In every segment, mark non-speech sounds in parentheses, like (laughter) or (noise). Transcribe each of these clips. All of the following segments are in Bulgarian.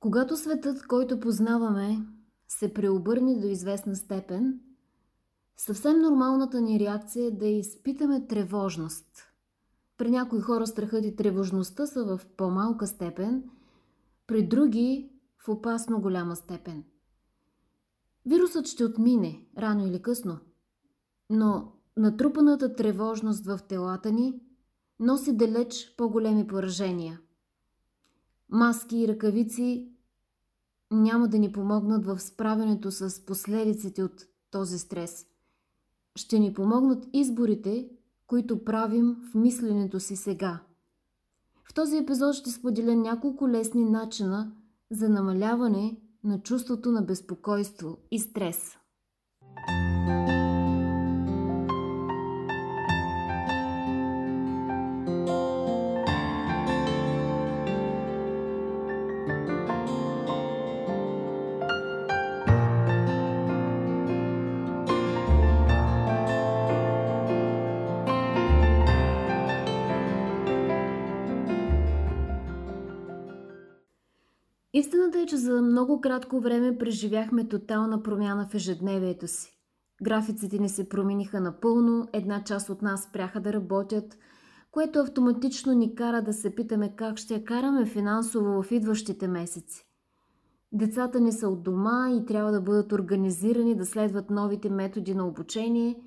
Когато светът, който познаваме, се преобърне до известна степен, съвсем нормалната ни реакция е да изпитаме тревожност. При някои хора страхът и тревожността са в по-малка степен, при други в опасно голяма степен. Вирусът ще отмине, рано или късно, но натрупаната тревожност в телата ни носи далеч по-големи поражения. Маски и ръкавици няма да ни помогнат в справянето с последиците от този стрес. Ще ни помогнат изборите, които правим в мисленето си сега. В този епизод ще споделя няколко лесни начина за намаляване на чувството на безпокойство и стрес. Истината е, че за много кратко време преживяхме тотална промяна в ежедневието си. Графиците ни се промениха напълно, една част от нас спряха да работят, което автоматично ни кара да се питаме как ще я караме финансово в идващите месеци. Децата ни са от дома и трябва да бъдат организирани да следват новите методи на обучение.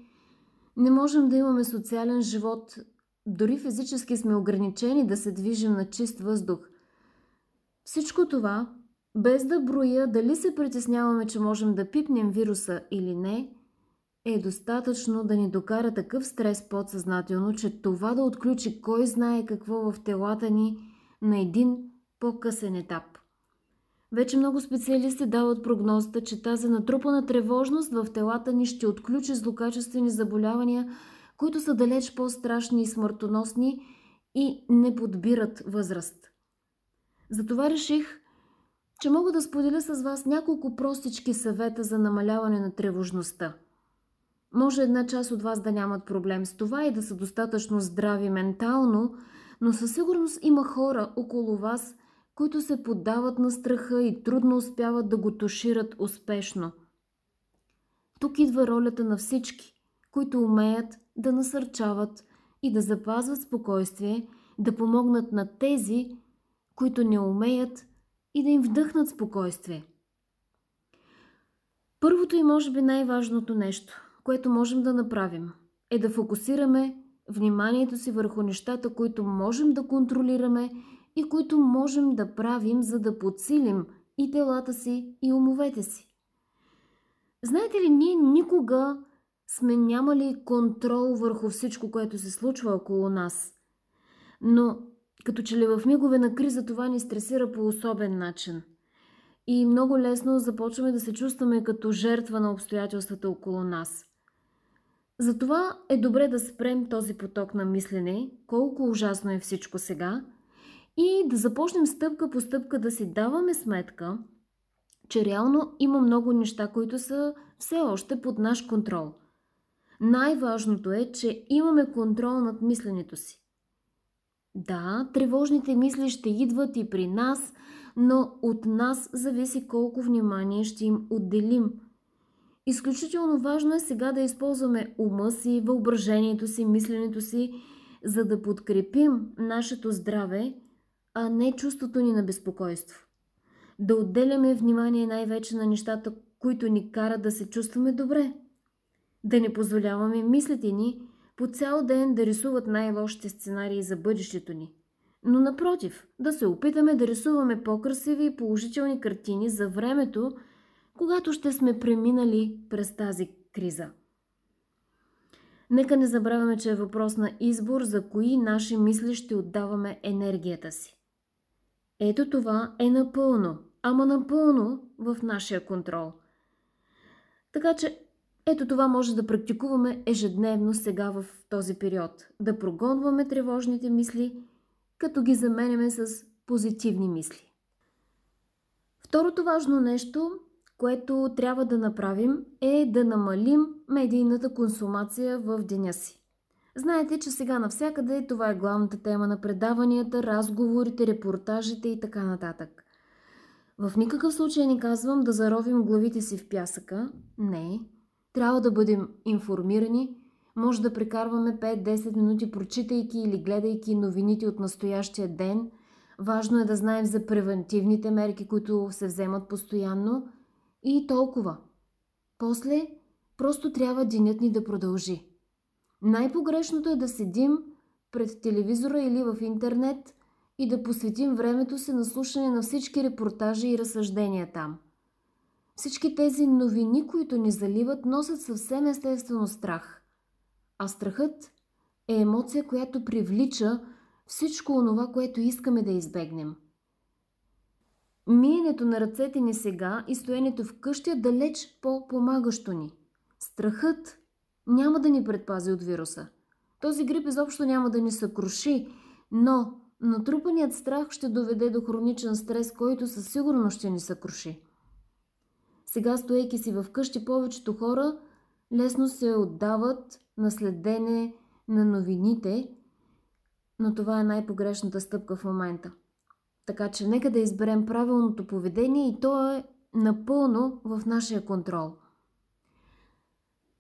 Не можем да имаме социален живот, дори физически сме ограничени да се движим на чист въздух. Всичко това, без да броя дали се притесняваме, че можем да пипнем вируса или не, е достатъчно да ни докара такъв стрес подсъзнателно, че това да отключи кой знае какво в телата ни на един по-късен етап. Вече много специалисти дават прогнозата, че тази натрупана тревожност в телата ни ще отключи злокачествени заболявания, които са далеч по-страшни и смъртоносни и не подбират възраст. Затова реших, че мога да споделя с вас няколко простички съвета за намаляване на тревожността. Може една част от вас да нямат проблем с това и да са достатъчно здрави ментално, но със сигурност има хора около вас, които се поддават на страха и трудно успяват да го тушират успешно. Тук идва ролята на всички, които умеят да насърчават и да запазват спокойствие, да помогнат на тези, които не умеят и да им вдъхнат спокойствие. Първото и може би най-важното нещо, което можем да направим, е да фокусираме вниманието си върху нещата, които можем да контролираме и които можем да правим, за да подсилим и телата си, и умовете си. Знаете ли, ние никога сме нямали контрол върху всичко, което се случва около нас. Но като че ли в мигове на криза това ни стресира по особен начин. И много лесно започваме да се чувстваме като жертва на обстоятелствата около нас. Затова е добре да спрем този поток на мислене, колко ужасно е всичко сега, и да започнем стъпка по стъпка да си даваме сметка, че реално има много неща, които са все още под наш контрол. Най-важното е, че имаме контрол над мисленето си. Да, тревожните мисли ще идват и при нас, но от нас зависи колко внимание ще им отделим. Изключително важно е сега да използваме ума си, въображението си, мисленето си, за да подкрепим нашето здраве, а не чувството ни на безпокойство. Да отделяме внимание най-вече на нещата, които ни карат да се чувстваме добре. Да не позволяваме мислите ни по цял ден да рисуват най-лошите сценарии за бъдещето ни. Но напротив, да се опитаме да рисуваме по-красиви и положителни картини за времето, когато ще сме преминали през тази криза. Нека не забравяме, че е въпрос на избор за кои наши мисли ще отдаваме енергията си. Ето това е напълно, ама напълно в нашия контрол. Така че ето това може да практикуваме ежедневно сега в този период. Да прогонваме тревожните мисли, като ги заменяме с позитивни мисли. Второто важно нещо, което трябва да направим, е да намалим медийната консумация в деня си. Знаете, че сега навсякъде това е главната тема на предаванията, разговорите, репортажите и така нататък. В никакъв случай не казвам да заровим главите си в пясъка. Не. Трябва да бъдем информирани. Може да прекарваме 5-10 минути прочитайки или гледайки новините от настоящия ден. Важно е да знаем за превентивните мерки, които се вземат постоянно. И толкова. После просто трябва денят ни да продължи. Най-погрешното е да седим пред телевизора или в интернет и да посветим времето си на слушане на всички репортажи и разсъждения там. Всички тези новини, които ни заливат, носят съвсем естествено страх. А страхът е емоция, която привлича всичко онова, което искаме да избегнем. Миенето на ръцете ни сега и стоенето в къщи е далеч по-помагащо ни. Страхът няма да ни предпази от вируса. Този грип изобщо няма да ни съкруши, но натрупаният страх ще доведе до хроничен стрес, който със сигурност ще ни съкруши. Сега, стоейки си в къщи, повечето хора лесно се отдават на следене на новините, но това е най-погрешната стъпка в момента. Така че нека да изберем правилното поведение и то е напълно в нашия контрол –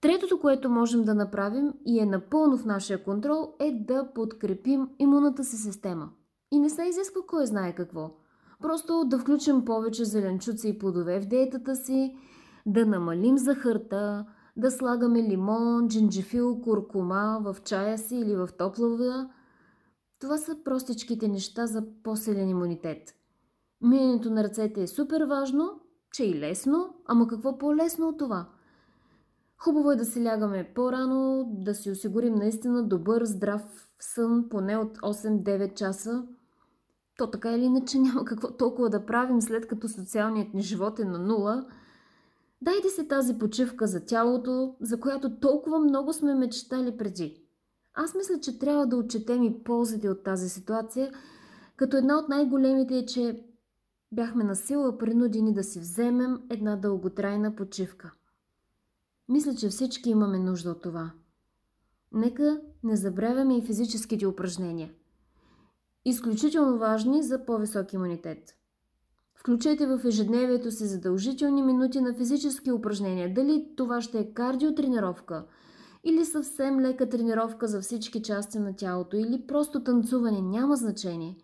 Третото, което можем да направим и е напълно в нашия контрол, е да подкрепим имунната си система. И не се изисква кой знае какво. Просто да включим повече зеленчуци и плодове в диетата си, да намалим захарта, да слагаме лимон, джинджифил, куркума в чая си или в топла вода. Това са простичките неща за по-силен имунитет. Миенето на ръцете е супер важно, че и лесно, ама какво по-лесно от това – Хубаво е да си лягаме по-рано, да си осигурим наистина добър, здрав сън, поне от 8-9 часа. То така или иначе (laughs) няма какво толкова да правим, след като социалният ни живот е на нула. Дайте се тази почивка за тялото, за която толкова много сме мечтали преди. Аз мисля, че трябва да отчетем и ползите от тази ситуация, като една от най-големите е, че бяхме на сила принудени да си вземем една дълготрайна почивка – мисля, че всички имаме нужда от това. Нека не забравяме и физическите упражнения. Изключително важни за по-висок имунитет. Включете в ежедневието си задължителни минути на физически упражнения. Дали това ще е кардиотренировка или съвсем лека тренировка за всички части на тялото или просто танцуване, няма значение.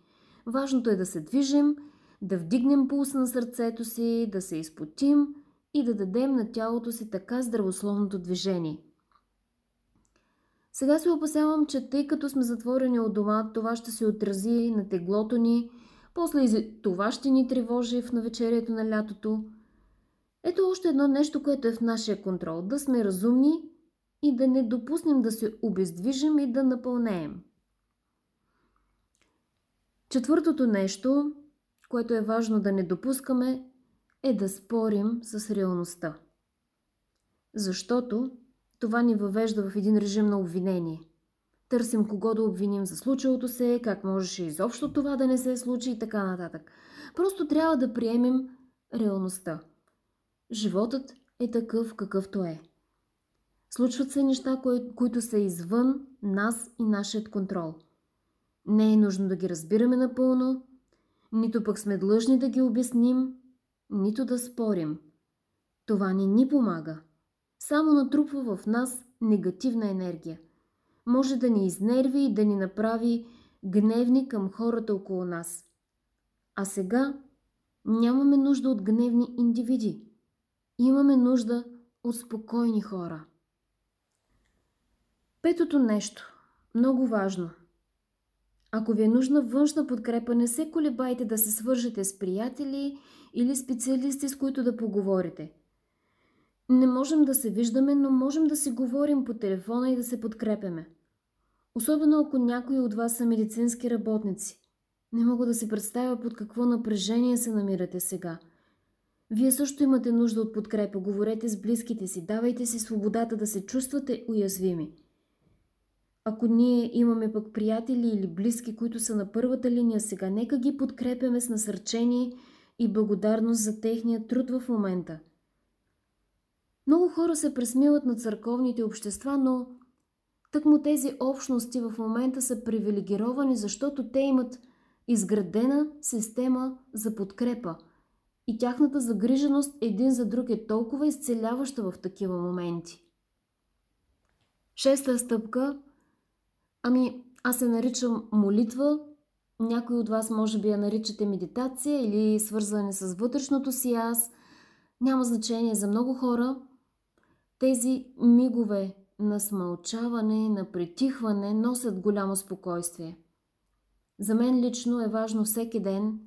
Важното е да се движим, да вдигнем пулс на сърцето си, да се изпотим – и да дадем на тялото си така здравословното движение. Сега се опасявам, че тъй като сме затворени от дома, това ще се отрази на теглото ни, после и това ще ни тревожи в навечерието на лятото. Ето още едно нещо, което е в нашия контрол. Да сме разумни и да не допуснем да се обездвижим и да напълнеем. Четвъртото нещо, което е важно да не допускаме, е да спорим с реалността. Защото това ни въвежда в един режим на обвинение. Търсим кого да обвиним за случилото се, как можеше изобщо това да не се случи и така нататък. Просто трябва да приемем реалността. Животът е такъв какъвто е. Случват се неща, кои, които са извън нас и нашият контрол. Не е нужно да ги разбираме напълно, нито пък сме длъжни да ги обясним, нито да спорим. Това не ни помага. Само натрупва в нас негативна енергия. Може да ни изнерви и да ни направи гневни към хората около нас. А сега нямаме нужда от гневни индивиди. Имаме нужда от спокойни хора. Петото нещо, много важно. Ако ви е нужна външна подкрепа, не се колебайте да се свържете с приятели или специалисти, с които да поговорите. Не можем да се виждаме, но можем да си говорим по телефона и да се подкрепяме. Особено ако някои от вас са медицински работници. Не мога да си представя под какво напрежение се намирате сега. Вие също имате нужда от подкрепа. Говорете с близките си. Давайте си свободата да се чувствате уязвими. Ако ние имаме пък приятели или близки, които са на първата линия сега, нека ги подкрепяме с насърчение и благодарност за техния труд в момента. Много хора се пресмиват на църковните общества, но тъкмо тези общности в момента са привилегировани, защото те имат изградена система за подкрепа и тяхната загриженост един за друг е толкова изцеляваща в такива моменти. Шеста стъпка. Ами, аз се наричам молитва. Някои от вас може би я наричате медитация или свързване с вътрешното си аз. Няма значение за много хора. Тези мигове на смълчаване, на притихване носят голямо спокойствие. За мен лично е важно всеки ден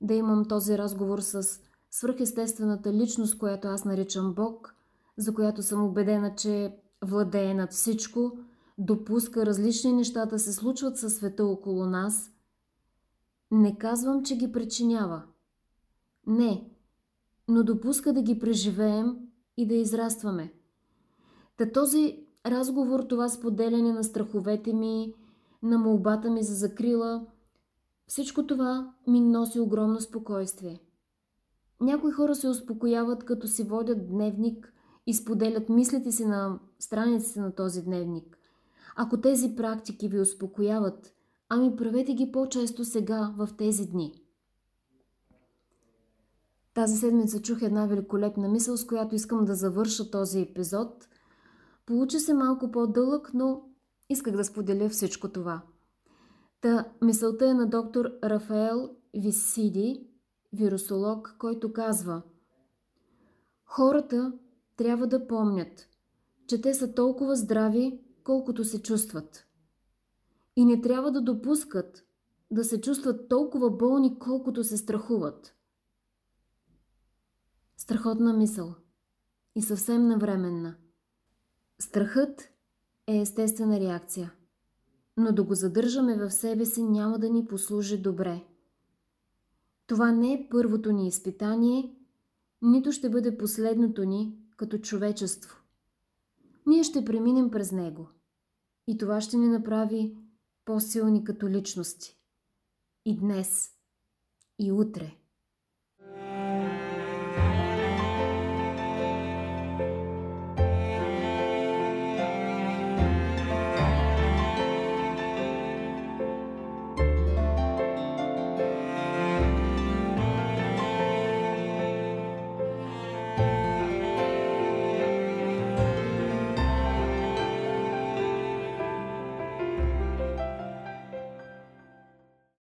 да имам този разговор с свръхестествената личност, която аз наричам Бог, за която съм убедена, че владее над всичко, допуска различни неща да се случват със света около нас. Не казвам, че ги причинява. Не, но допуска да ги преживеем и да израстваме. Та този разговор, това споделяне на страховете ми, на молбата ми за закрила, всичко това ми носи огромно спокойствие. Някои хора се успокояват, като си водят дневник и споделят мислите си на страниците на този дневник. Ако тези практики ви успокояват, ами правете ги по-често сега, в тези дни. Тази седмица чух една великолепна мисъл, с която искам да завърша този епизод. Получи се малко по-дълъг, но исках да споделя всичко това. Та мисълта е на доктор Рафаел Висиди, вирусолог, който казва Хората трябва да помнят, че те са толкова здрави, колкото се чувстват. И не трябва да допускат да се чувстват толкова болни, колкото се страхуват. Страхотна мисъл и съвсем навременна. Страхът е естествена реакция, но да го задържаме в себе си няма да ни послужи добре. Това не е първото ни изпитание, нито ще бъде последното ни като човечество. Ние ще преминем през него. И това ще ни направи по-силни като личности. И днес, и утре.